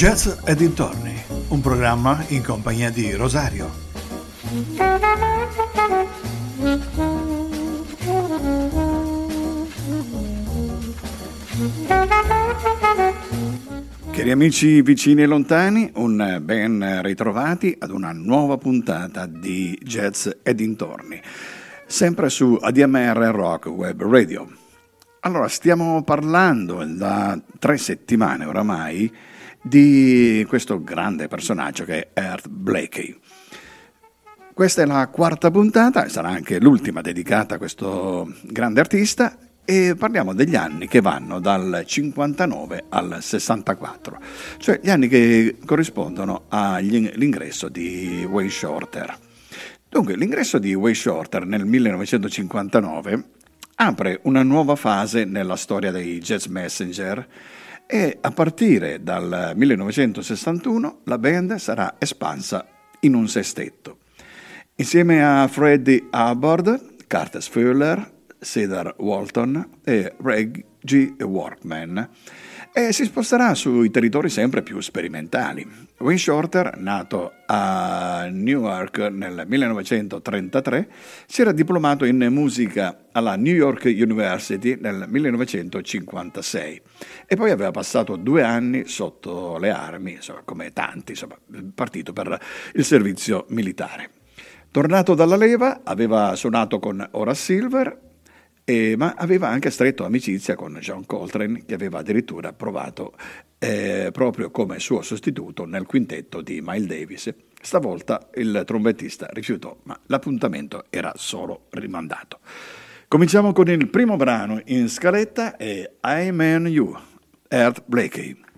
Jazz e dintorni, un programma in compagnia di Rosario. Cari amici vicini e lontani, un ben ritrovati ad una nuova puntata di Jazz e dintorni, sempre su ADMR Rock Web Radio. Allora, stiamo parlando da tre settimane oramai di questo grande personaggio che è Art Blakey. Questa è la quarta puntata, sarà anche l'ultima dedicata a questo grande artista e parliamo degli anni che vanno dal 59 al 64, cioè gli anni che corrispondono all'ingresso di Way Shorter. Dunque, l'ingresso di Way Shorter nel 1959 apre una nuova fase nella storia dei Jazz Messenger e a partire dal 1961 la band sarà espansa in un sestetto. Insieme a Freddie Hubbard, Curtis Fuller, Cedar Walton e Reggie Workman e si sposterà sui territori sempre più sperimentali. Wayne Shorter, nato a Newark nel 1933, si era diplomato in musica alla New York University nel 1956 e poi aveva passato due anni sotto le armi, insomma, come tanti, insomma, partito per il servizio militare. Tornato dalla leva, aveva suonato con Horace Silver eh, ma aveva anche stretto amicizia con John Coltrane, che aveva addirittura provato eh, proprio come suo sostituto nel quintetto di Miles Davis. Stavolta il trombettista rifiutò, ma l'appuntamento era solo rimandato. Cominciamo con il primo brano in scaletta e I Man You, Earth Blakey.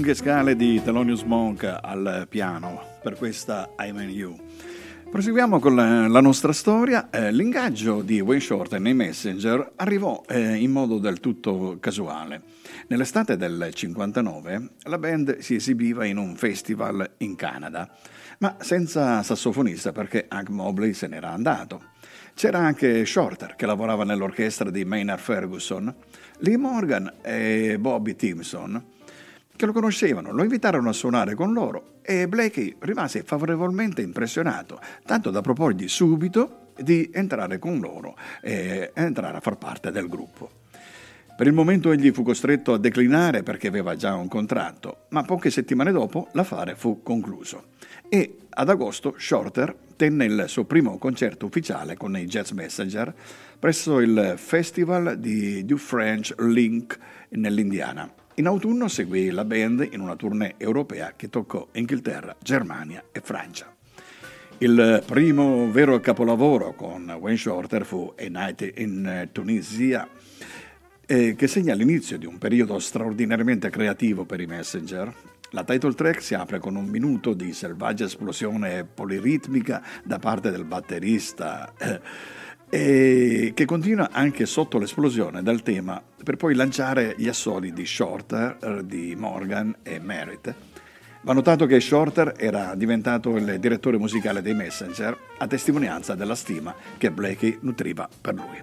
Lunghe scale di Thelonious Monk al piano per questa I'm in You. Proseguiamo con la, nostra storia. Eh, l'ingaggio di Wayne Shorter nei Messenger arrivò eh, in modo del tutto casuale. Nell'estate del 59 la band si esibiva in un festival in Canada, ma senza sassofonista perché Hank Mobley se n'era andato. C'era anche Shorter che lavorava nell'orchestra di Maynard Ferguson, Lee Morgan e Bobby Timson che lo conoscevano, lo invitarono a suonare con loro e Blakey rimase favorevolmente impressionato, tanto da proporgli subito di entrare con loro e entrare a far parte del gruppo. Per il momento egli fu costretto a declinare perché aveva già un contratto, ma poche settimane dopo l'affare fu concluso e ad agosto Shorter tenne il suo primo concerto ufficiale con i Jazz Messenger presso il Festival di Du French Link nell'Indiana. In autunno seguì la band in una tournée europea che toccò Inghilterra, Germania e Francia. Il primo vero capolavoro con Wayne Shorter fu A Night in Tunisia, eh, che segna l'inizio di un periodo straordinariamente creativo per i Messenger. La title track si apre con un minuto di selvaggia esplosione poliritmica da parte del batterista. Eh, e che continua anche sotto l'esplosione del tema per poi lanciare gli assoli di Shorter, di Morgan e Merritt. Va notato che Shorter era diventato il direttore musicale dei Messenger a testimonianza della stima che Blakey nutriva per lui.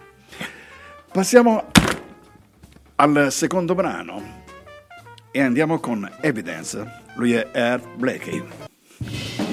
Passiamo al secondo brano e andiamo con Evidence. Lui è Art Blakey.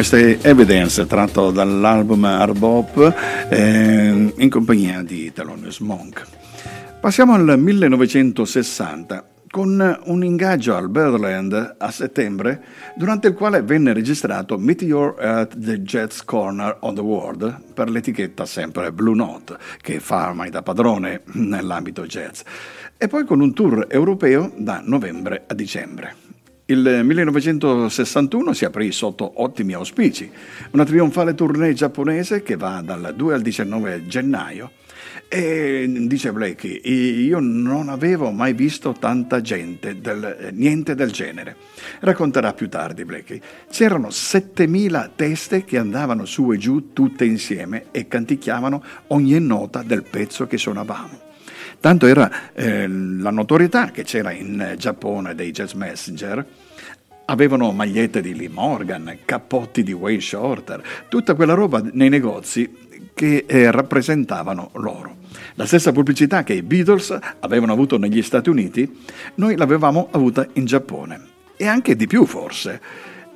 Questa è Evidence tratto dall'album Arbop eh, in compagnia di Thelonious Monk. Passiamo al 1960 con un ingaggio al Birdland a settembre durante il quale venne registrato Meteor at the Jets Corner on the World per l'etichetta sempre Blue Note che fa ormai da padrone nell'ambito jazz e poi con un tour europeo da novembre a dicembre. Il 1961 si aprì sotto ottimi auspici, una trionfale tournée giapponese che va dal 2 al 19 gennaio e dice Blakey, io non avevo mai visto tanta gente, del, niente del genere. Racconterà più tardi Blakey. C'erano 7000 teste che andavano su e giù tutte insieme e canticchiavano ogni nota del pezzo che suonavamo. Tanto era eh, la notorietà che c'era in Giappone dei Jazz Messenger avevano magliette di Lee Morgan, cappotti di Wayne Shorter, tutta quella roba nei negozi che eh, rappresentavano loro. La stessa pubblicità che i Beatles avevano avuto negli Stati Uniti, noi l'avevamo avuta in Giappone e anche di più forse.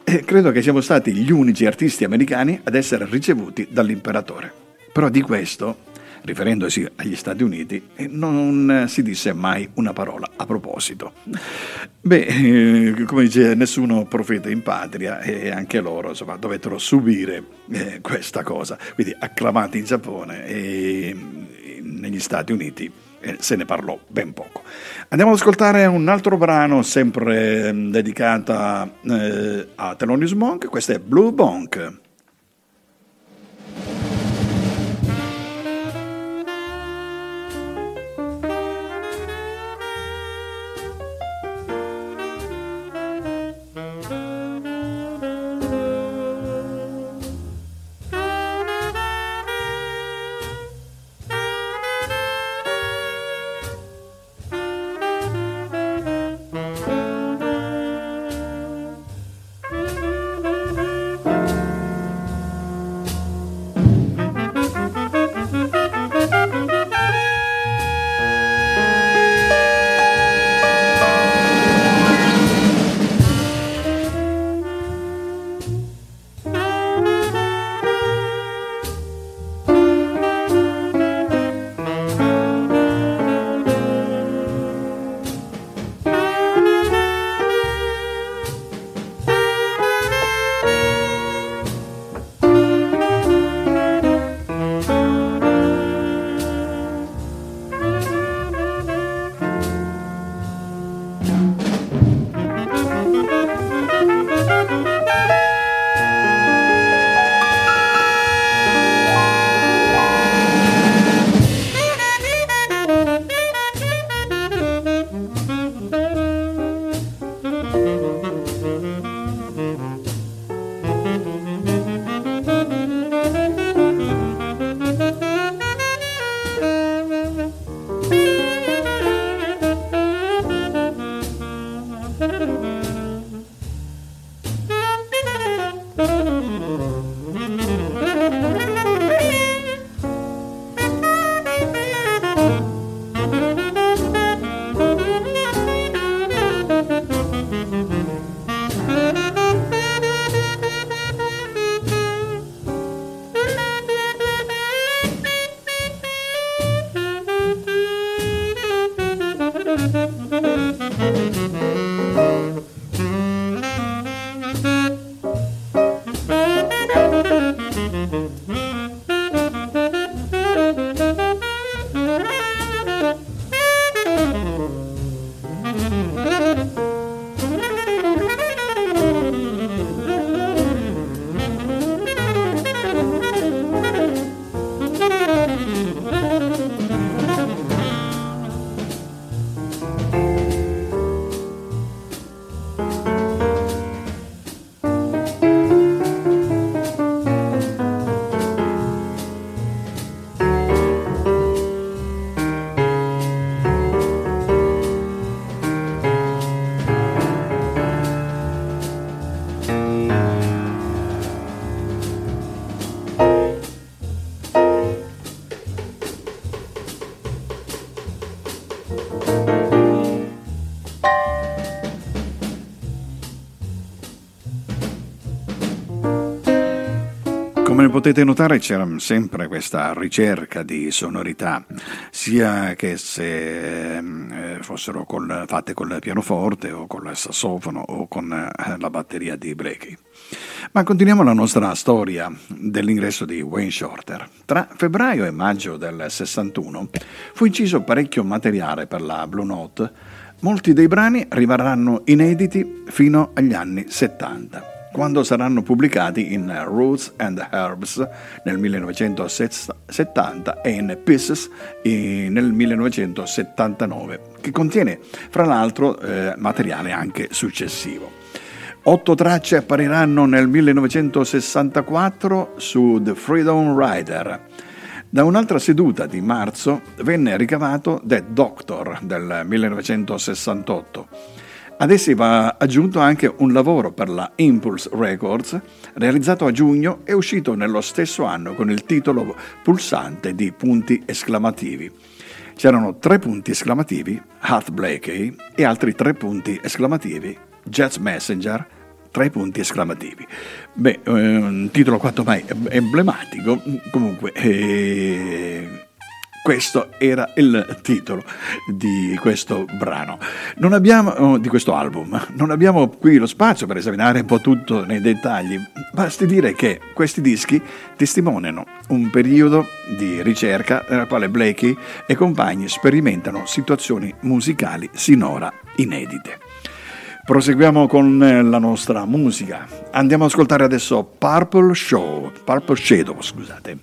E credo che siamo stati gli unici artisti americani ad essere ricevuti dall'imperatore. Però di questo riferendosi agli Stati Uniti, non si disse mai una parola a proposito. Beh, eh, come dice nessuno profeta in patria e anche loro insomma, dovettero subire eh, questa cosa, quindi acclamati in Giappone e negli Stati Uniti eh, se ne parlò ben poco. Andiamo ad ascoltare un altro brano sempre dedicato a Thelonious Monk, questo è Blue Bonk. Potete notare c'era sempre questa ricerca di sonorità, sia che se eh, fossero col, fatte col pianoforte o con il sassofono o con eh, la batteria di Blakey. Ma continuiamo la nostra storia dell'ingresso di Wayne Shorter. Tra febbraio e maggio del 61 fu inciso parecchio materiale per la Blue Note Molti dei brani rimarranno inediti fino agli anni 70 quando saranno pubblicati in Roots and Herbs nel 1970 e in Pieces nel 1979, che contiene fra l'altro eh, materiale anche successivo. Otto tracce appariranno nel 1964 su The Freedom Rider. Da un'altra seduta di marzo venne ricavato The Doctor del 1968 ad essi va aggiunto anche un lavoro per la Impulse Records, realizzato a giugno e uscito nello stesso anno con il titolo pulsante di punti esclamativi. C'erano tre punti esclamativi, Heart Blakey, e altri tre punti esclamativi, Jazz Messenger, tre punti esclamativi. Beh, eh, un titolo quanto mai emblematico, comunque... Eh, questo era il titolo di questo brano, abbiamo, oh, di questo album. Non abbiamo qui lo spazio per esaminare un po' tutto nei dettagli, basti dire che questi dischi testimoniano un periodo di ricerca nella quale Blakey e compagni sperimentano situazioni musicali sinora inedite. Proseguiamo con la nostra musica. Andiamo ad ascoltare adesso Purple Show, Purple Shadow, scusate.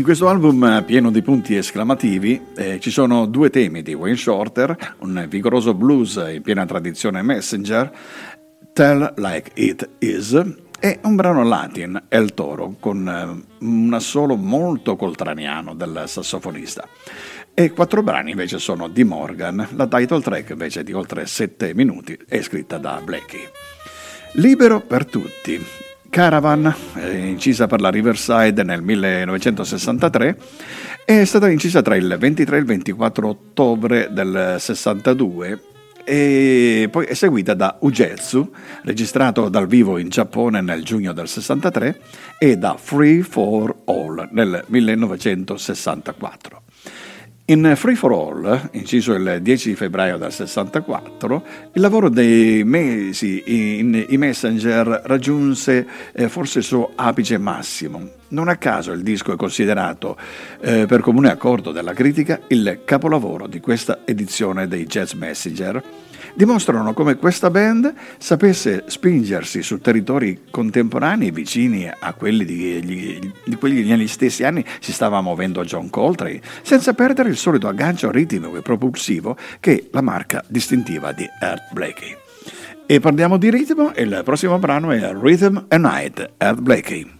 In questo album pieno di punti esclamativi eh, ci sono due temi di Wayne Shorter, un vigoroso blues in piena tradizione Messenger, Tell Like It Is è un brano latin, El Toro, con eh, un assolo molto coltraniano del sassofonista. E quattro brani invece sono di Morgan, la title track invece di oltre sette minuti è scritta da Blackie. Libero per tutti. Caravan, incisa per la Riverside nel 1963, è stata incisa tra il 23 e il 24 ottobre del 62 e poi è seguita da Ugetsu, registrato dal vivo in Giappone nel giugno del 63, e da Free for All nel 1964. In Free for All, inciso il 10 febbraio del 64, il lavoro dei mesi in i Messenger raggiunse eh, forse il suo apice massimo. Non a caso il disco è considerato, eh, per comune accordo della critica, il capolavoro di questa edizione dei Jazz Messenger dimostrano come questa band sapesse spingersi su territori contemporanei vicini a quelli di, di, di quelli negli stessi anni si stava muovendo John Coltrane, senza perdere il solito aggancio ritmico e propulsivo che è la marca distintiva di Earth Blakey. E parliamo di ritmo, il prossimo brano è Rhythm and Night, Earth Blakey.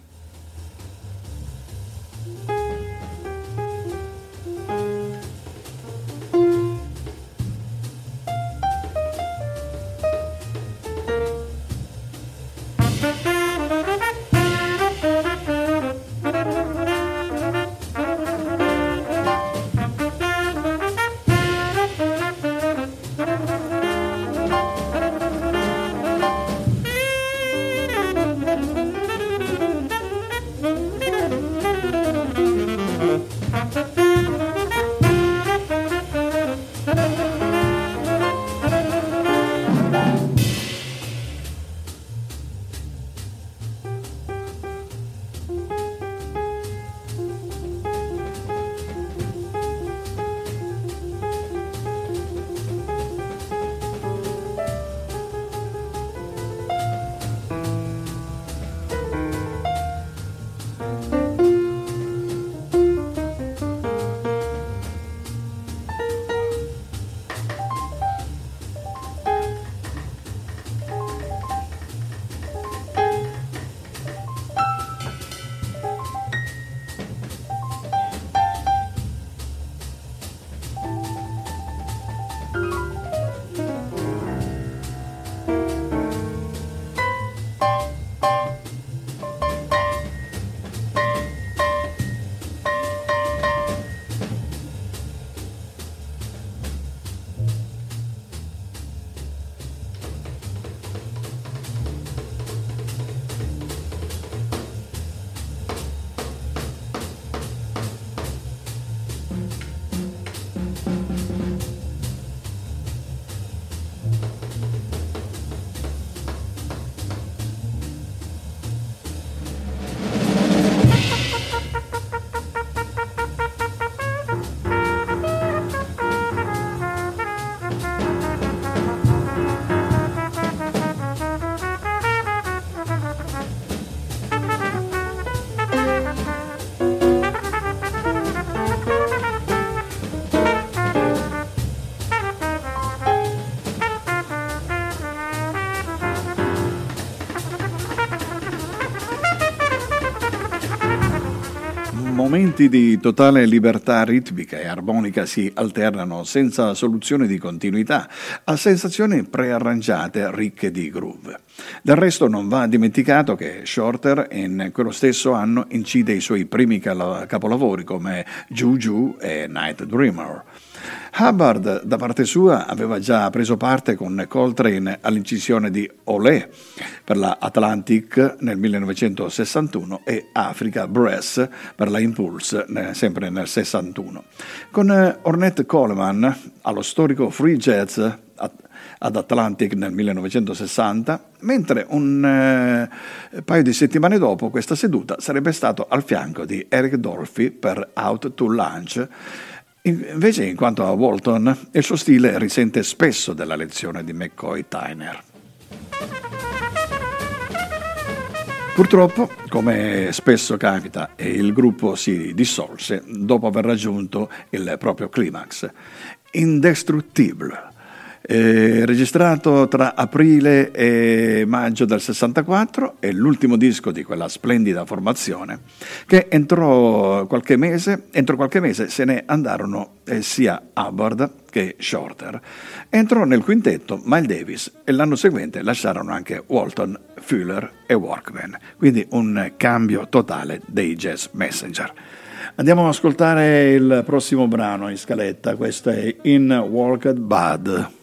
Momenti di totale libertà ritmica e armonica si alternano senza soluzione di continuità a sensazioni prearrangiate ricche di groove. Del resto non va dimenticato che Shorter in quello stesso anno incide i suoi primi capolavori come Juju e Night Dreamer. Hubbard, da parte sua, aveva già preso parte con Coltrane all'incisione di Olé per la Atlantic nel 1961 e Africa Brass per la Impulse sempre nel 61. Con eh, Ornette Coleman allo storico free jazz ad Atlantic nel 1960, mentre un eh, paio di settimane dopo questa seduta sarebbe stato al fianco di Eric Dolphy per Out to Lunch Invece, in quanto a Walton, il suo stile risente spesso della lezione di McCoy Tyner. Purtroppo, come spesso capita, il gruppo si dissolse dopo aver raggiunto il proprio climax. Indestructible. Eh, registrato tra aprile e maggio del 64, è l'ultimo disco di quella splendida formazione che entro qualche mese, entro qualche mese se ne andarono eh, sia Hubbard che Shorter. Entrò nel quintetto Miles Davis e l'anno seguente lasciarono anche Walton, Fuller e Workman, quindi un cambio totale dei Jazz Messenger. Andiamo ad ascoltare il prossimo brano in scaletta, questo è In Walked Bud.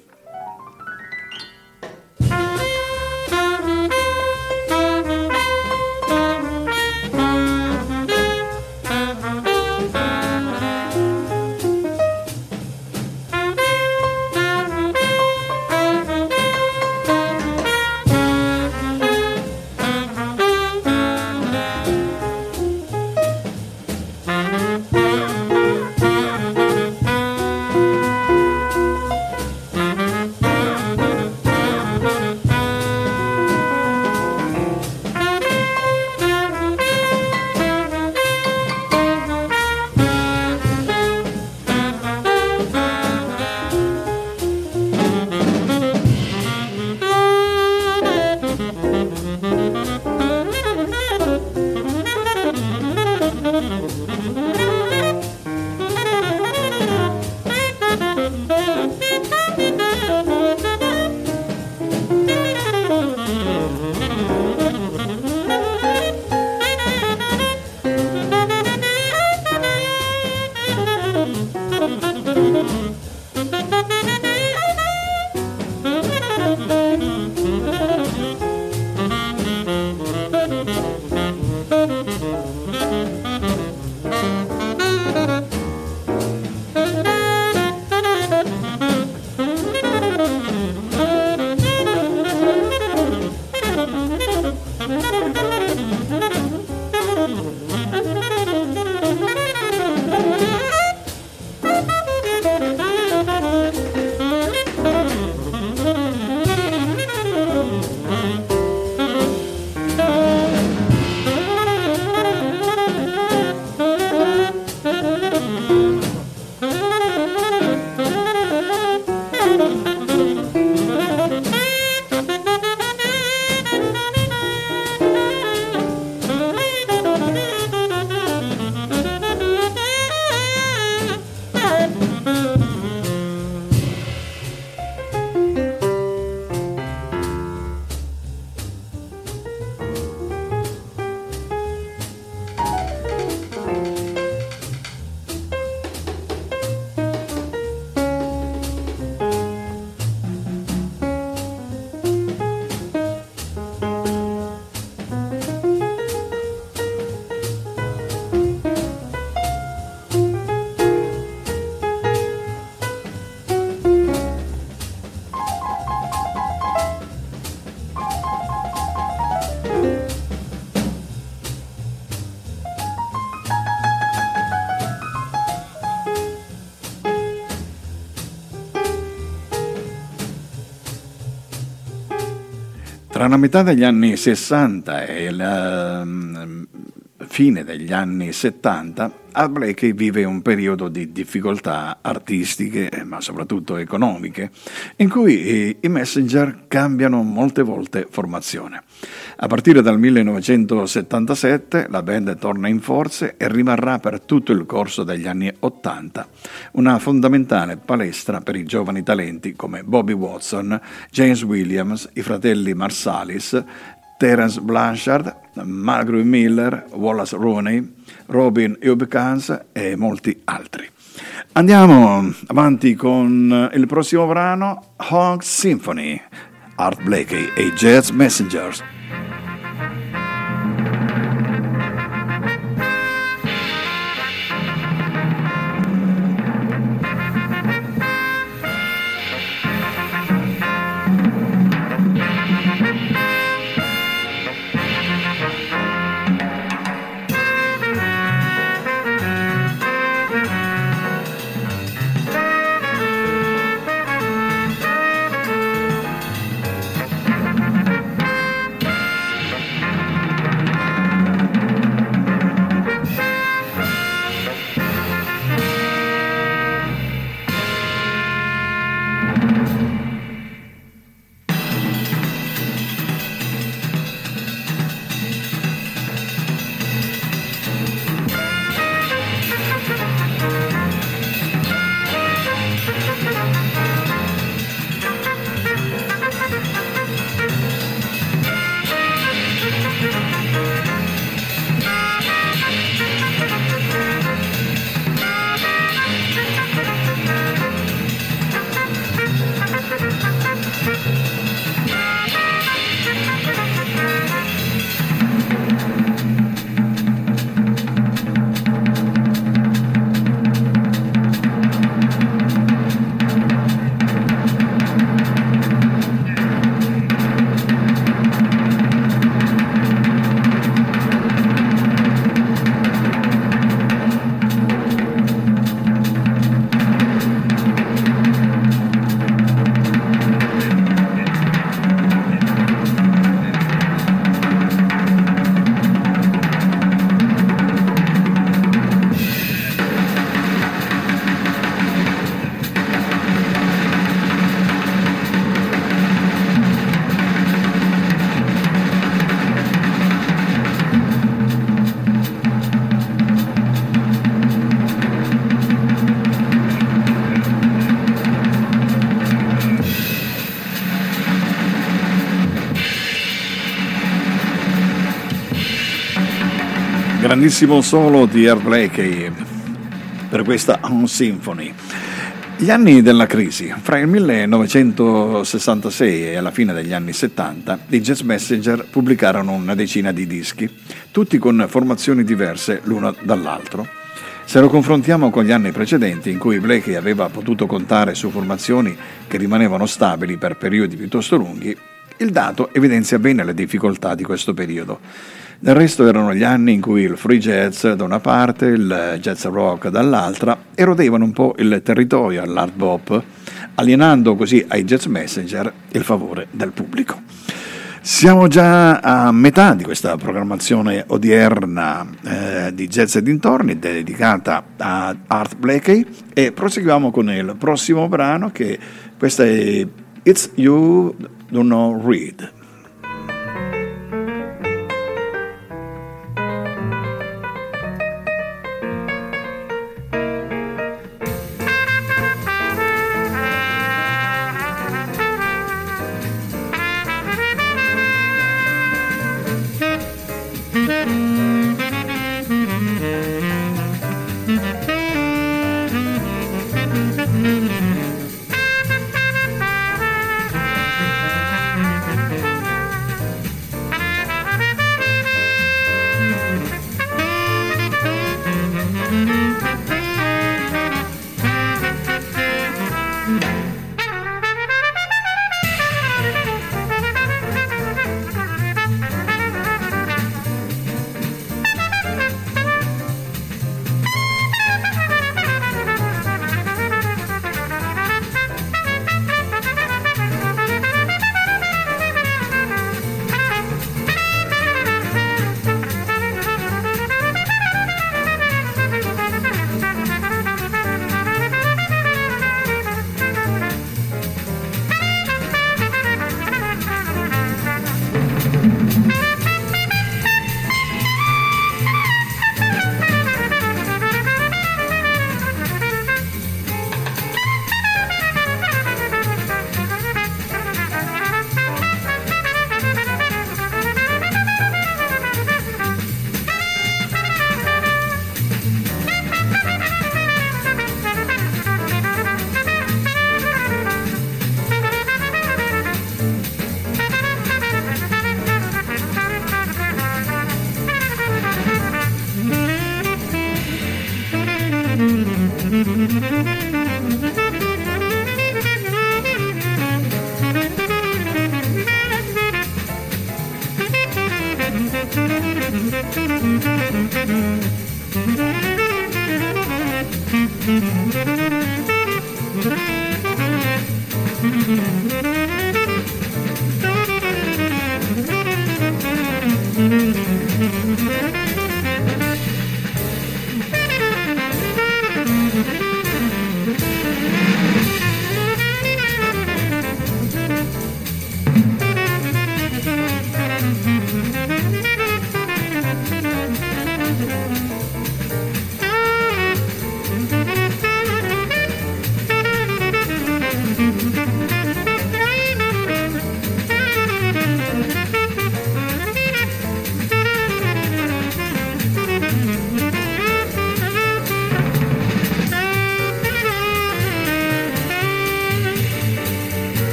La metà degli anni 60 e la mm, fine degli anni 70 a vive un periodo di difficoltà artistiche, ma soprattutto economiche, in cui i messenger cambiano molte volte formazione. A partire dal 1977 la band torna in forze e rimarrà per tutto il corso degli anni 80 una fondamentale palestra per i giovani talenti come Bobby Watson, James Williams, i fratelli Marsalis, Terence Blanchard, Margaret Miller, Wallace Rooney, Robin Hubkans e molti altri. Andiamo avanti con il prossimo brano, Hog Symphony, Art Blakey e Jazz Messengers. Grandissimo solo di Art Blakey per questa On Symphony. Gli anni della crisi, fra il 1966 e la fine degli anni 70, i Jazz Messenger pubblicarono una decina di dischi, tutti con formazioni diverse l'uno dall'altro. Se lo confrontiamo con gli anni precedenti, in cui Blakey aveva potuto contare su formazioni che rimanevano stabili per periodi piuttosto lunghi, il dato evidenzia bene le difficoltà di questo periodo. Del resto erano gli anni in cui il free jazz da una parte, il jazz rock dall'altra, erodevano un po' il territorio all'art bop, alienando così ai jazz messenger il favore del pubblico. Siamo già a metà di questa programmazione odierna eh, di Jazz e dintorni dedicata a Art Blakey e proseguiamo con il prossimo brano che questa è It's You Don't Read.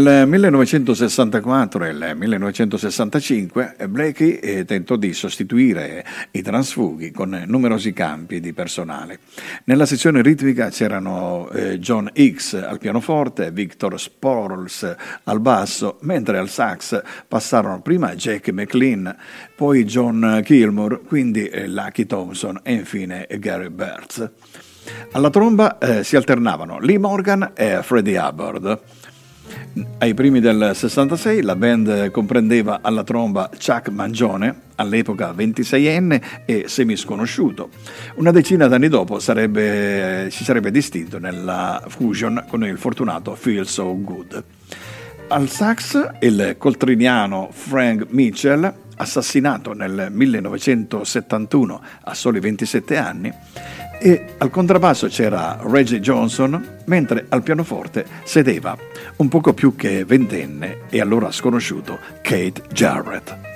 Il 1964 e il 1965 Blakey eh, tentò di sostituire i transfughi con numerosi campi di personale. Nella sezione ritmica c'erano eh, John Hicks al pianoforte, Victor Sporls al basso, mentre al sax passarono prima Jack McLean, poi John Kilmore, quindi eh, Lucky Thompson e infine Gary Burtz. Alla tromba eh, si alternavano Lee Morgan e Freddie Hubbard. Ai primi del 66 la band comprendeva alla tromba Chuck Mangione, all'epoca 26enne e semisconosciuto. Una decina d'anni dopo sarebbe, si sarebbe distinto nella fusion con il fortunato Feel So Good. Al sax il coltriniano Frank Mitchell, assassinato nel 1971 a soli 27 anni, e al contrabbasso c'era Reggie Johnson, mentre al pianoforte sedeva, un poco più che ventenne e allora sconosciuto, Kate Jarrett.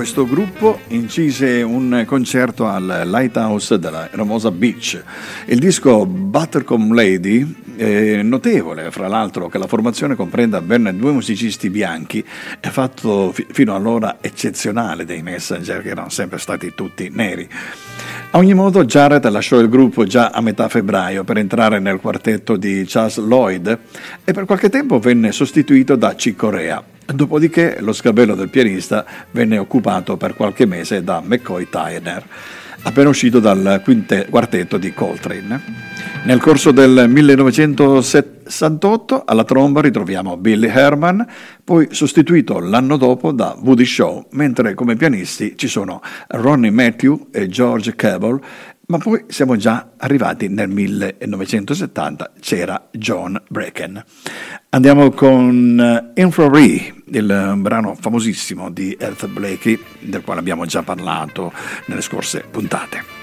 Questo gruppo incise un concerto al Lighthouse della Hermosa Beach. Il disco Buttercombe Lady è notevole, fra l'altro, che la formazione comprenda ben due musicisti bianchi, è fatto fino allora eccezionale dei Messenger, che erano sempre stati tutti neri. A ogni modo, Jarrett lasciò il gruppo già a metà febbraio per entrare nel quartetto di Charles Lloyd e per qualche tempo venne sostituito da Chick Corea. Dopodiché lo scabello del pianista venne occupato per qualche mese da McCoy Tyner, appena uscito dal quinte- quartetto di Coltrane. Nel corso del 1968 alla tromba ritroviamo Billy Herman, poi sostituito l'anno dopo da Woody Shaw, mentre come pianisti ci sono Ronnie Matthew e George Cable ma poi siamo già arrivati nel 1970, c'era John Bracken. Andiamo con uh, Infrared, il brano famosissimo di Heath Blakey, del quale abbiamo già parlato nelle scorse puntate.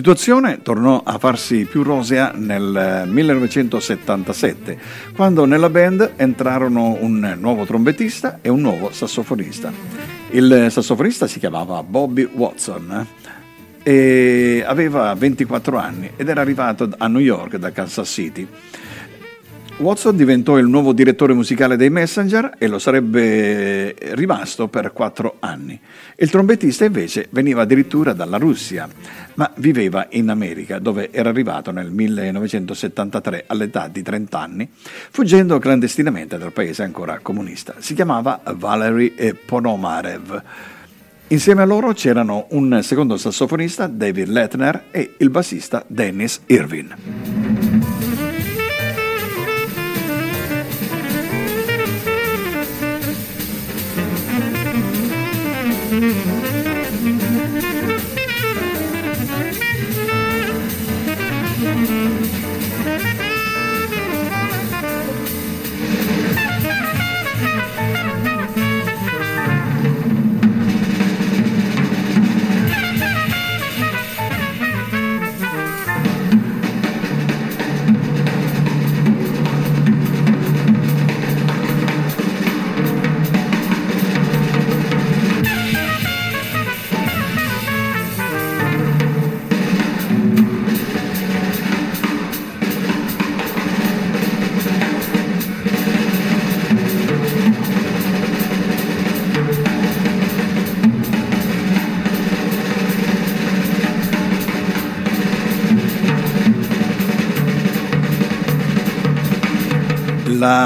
Situazione tornò a farsi più rosea nel 1977, quando nella band entrarono un nuovo trombettista e un nuovo sassofonista. Il sassofonista si chiamava Bobby Watson e aveva 24 anni ed era arrivato a New York da Kansas City. Watson diventò il nuovo direttore musicale dei Messenger e lo sarebbe rimasto per quattro anni. Il trombettista invece veniva addirittura dalla Russia, ma viveva in America, dove era arrivato nel 1973 all'età di 30 anni, fuggendo clandestinamente dal paese ancora comunista. Si chiamava Valery Ponomarev. Insieme a loro c'erano un secondo sassofonista, David Lettner, e il bassista Dennis Irvin. Mm-hmm.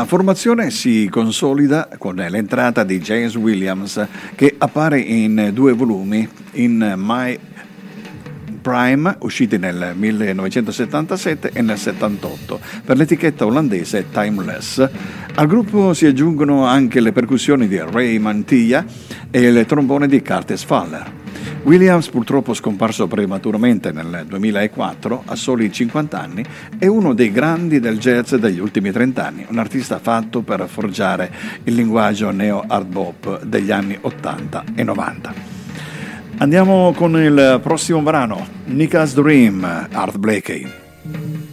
La formazione si consolida con l'entrata di James Williams che appare in due volumi in My Prime, usciti nel 1977 e nel 78, per l'etichetta olandese Timeless. Al gruppo si aggiungono anche le percussioni di Ray Mantilla e il trombone di Curtis Faller. Williams, purtroppo scomparso prematuramente nel 2004, a soli 50 anni, è uno dei grandi del jazz degli ultimi 30 anni, un artista fatto per forgiare il linguaggio neo-hard bop degli anni 80 e 90. Andiamo con il prossimo brano, Nika's Dream, Art Blakey.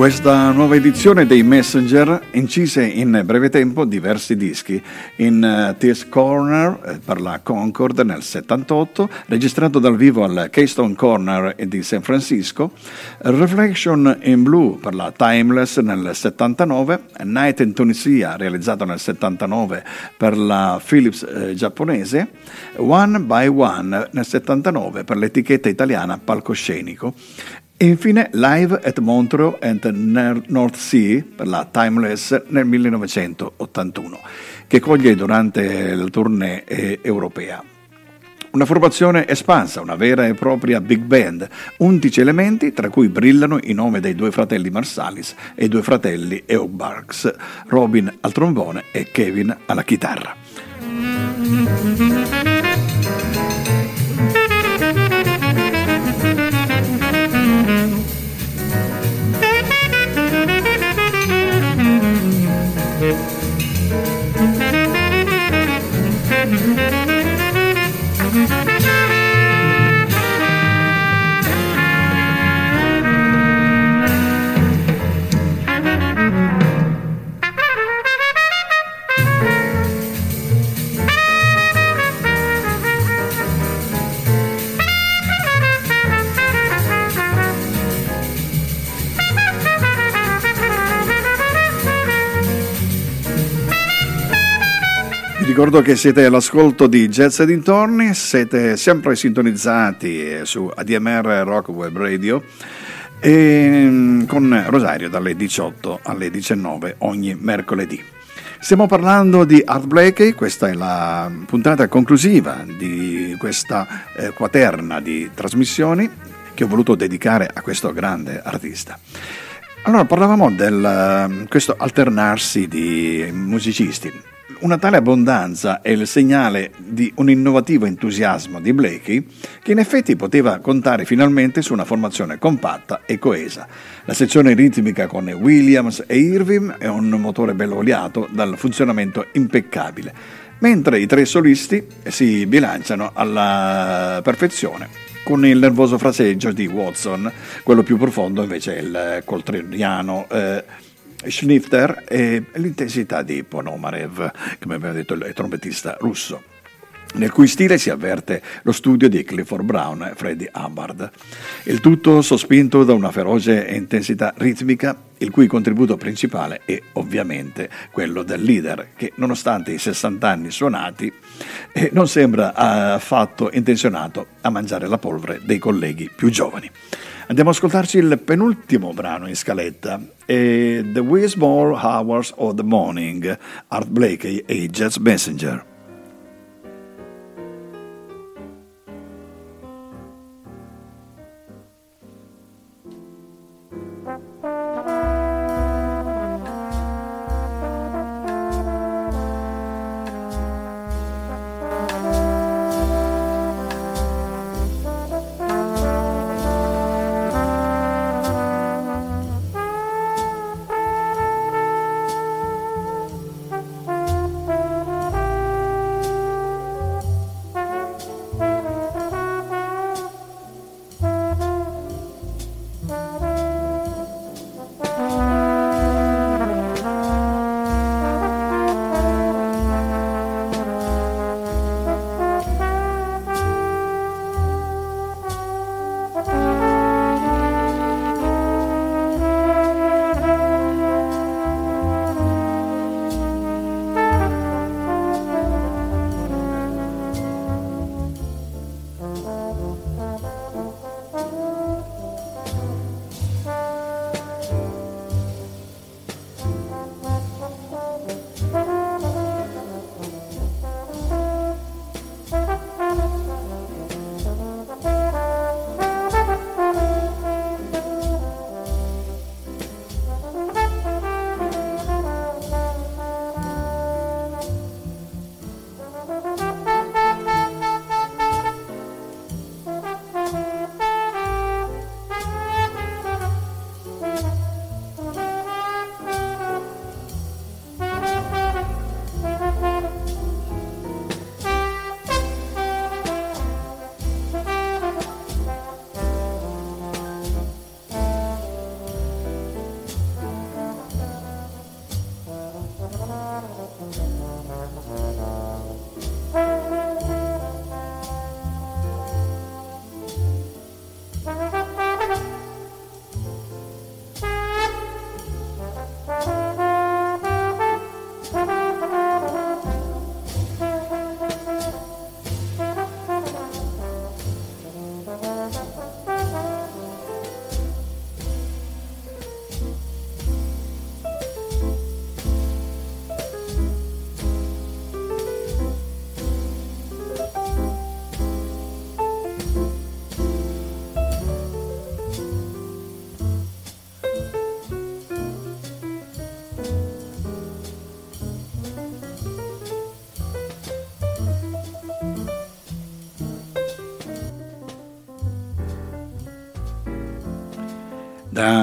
Questa nuova edizione dei Messenger incise in breve tempo diversi dischi. In uh, This Corner eh, per la Concord nel 78, registrato dal vivo al Keystone Corner di San Francisco, Reflection in Blue per la Timeless nel 79, Night in Tunisia realizzato nel 79 per la Philips eh, giapponese, One by One nel 79 per l'etichetta italiana Palcoscenico e infine Live at Montreux and North Sea per la Timeless nel 1981, che coglie durante la tournée eh, europea. Una formazione espansa, una vera e propria big band, 11 elementi tra cui brillano i nomi dei due fratelli Marsalis e i due fratelli Eobarks, Robin al trombone e Kevin alla chitarra. Ricordo che siete all'ascolto di Jazz e dintorni, siete sempre sintonizzati su ADMR Rock Web Radio e mm, con Rosario dalle 18 alle 19 ogni mercoledì. Stiamo parlando di Art Blakey, questa è la puntata conclusiva di questa eh, quaterna di trasmissioni che ho voluto dedicare a questo grande artista. Allora, parlavamo di questo alternarsi di musicisti. Una tale abbondanza è il segnale di un innovativo entusiasmo di Blakey che in effetti poteva contare finalmente su una formazione compatta e coesa. La sezione ritmica con Williams e Irving è un motore bello oliato dal funzionamento impeccabile, mentre i tre solisti si bilanciano alla perfezione con il nervoso fraseggio di Watson, quello più profondo invece è il coltraniano eh, Schnifter e l'intensità di Ponomarev, come abbiamo detto il trombettista russo nel cui stile si avverte lo studio di Clifford Brown e Freddie Hubbard. Il tutto sospinto da una feroce intensità ritmica, il cui contributo principale è ovviamente quello del leader, che nonostante i 60 anni suonati eh, non sembra affatto intenzionato a mangiare la polvere dei colleghi più giovani. Andiamo ad ascoltarci il penultimo brano in scaletta, The Wismore Hours of the Morning, Art Blakey e Jazz Messenger.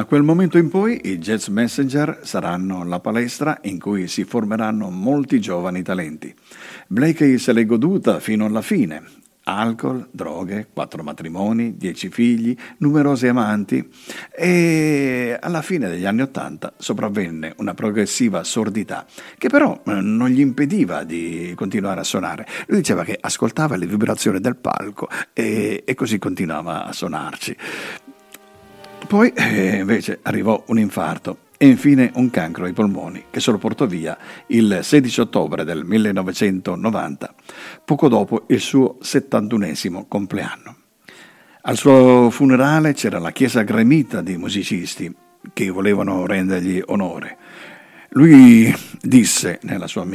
Quel momento in poi i Jazz Messenger saranno la palestra in cui si formeranno molti giovani talenti. Blakey se l'è goduta fino alla fine. Alcol, droghe, quattro matrimoni, dieci figli, numerosi amanti e alla fine degli anni Ottanta sopravvenne una progressiva sordità che però eh, non gli impediva di continuare a suonare. Lui diceva che ascoltava le vibrazioni del palco e, e così continuava a suonarci. Poi eh, invece arrivò un infarto e infine un cancro ai polmoni che se lo portò via il 16 ottobre del 1990, poco dopo il suo 71 compleanno. Al suo funerale c'era la chiesa gremita di musicisti che volevano rendergli onore. Lui disse nella sua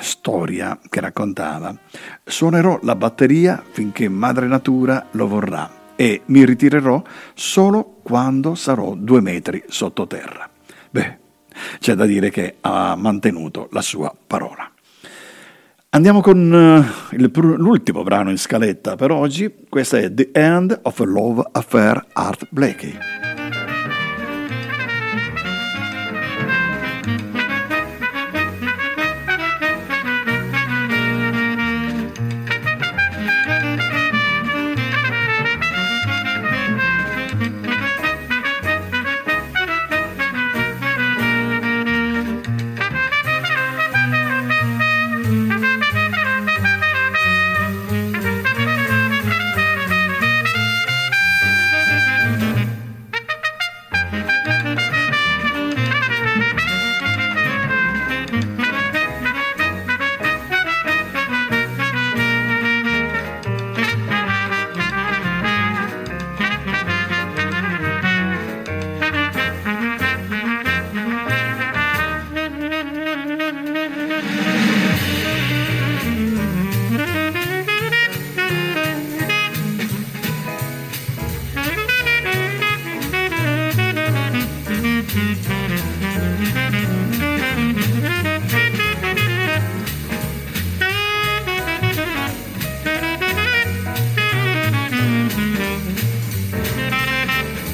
storia che raccontava, suonerò la batteria finché Madre Natura lo vorrà e mi ritirerò solo quando sarò due metri sottoterra. Beh, c'è da dire che ha mantenuto la sua parola. Andiamo con uh, il, l'ultimo brano in scaletta per oggi, questo è The End of a Love Affair Art Blakey.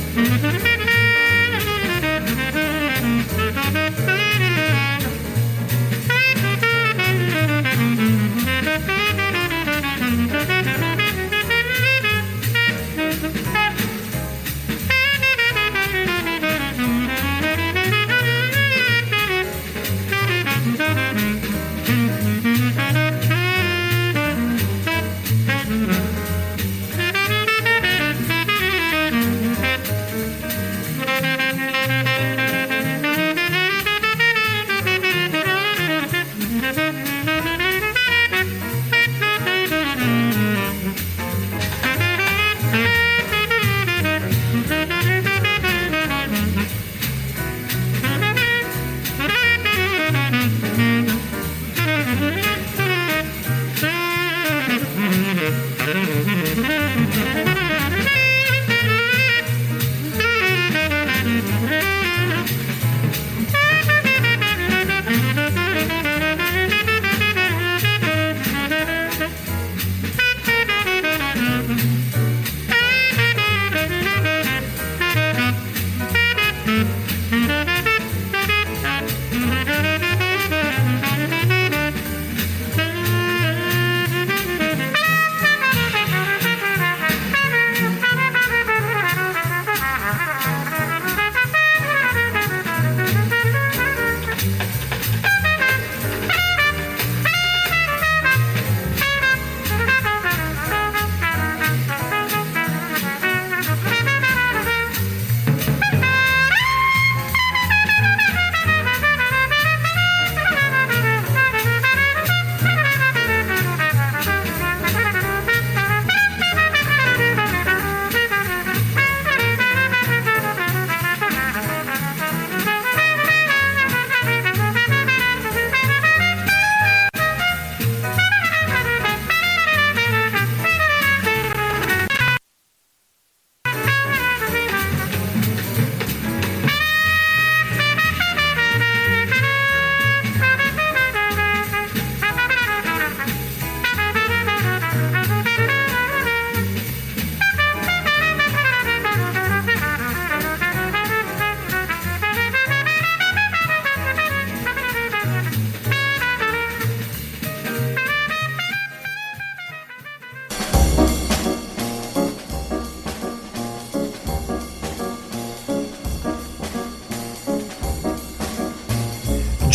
Mm-hmm.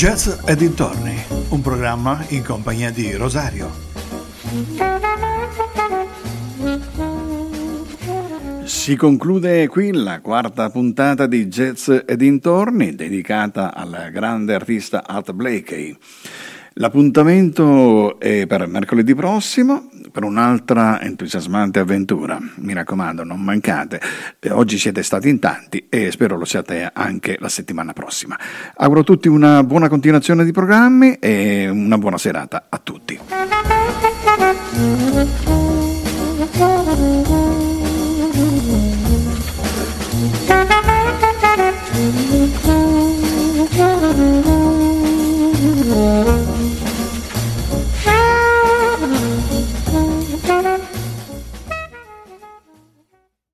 Jazz e dintorni, un programma in compagnia di Rosario. Si conclude qui la quarta puntata di Jazz e dintorni dedicata al grande artista Art Blakey. L'appuntamento è per mercoledì prossimo per un'altra entusiasmante avventura. Mi raccomando, non mancate. Eh, oggi siete stati in tanti e spero lo siate anche la settimana prossima. Auguro a tutti una buona continuazione di programmi e una buona serata a tutti.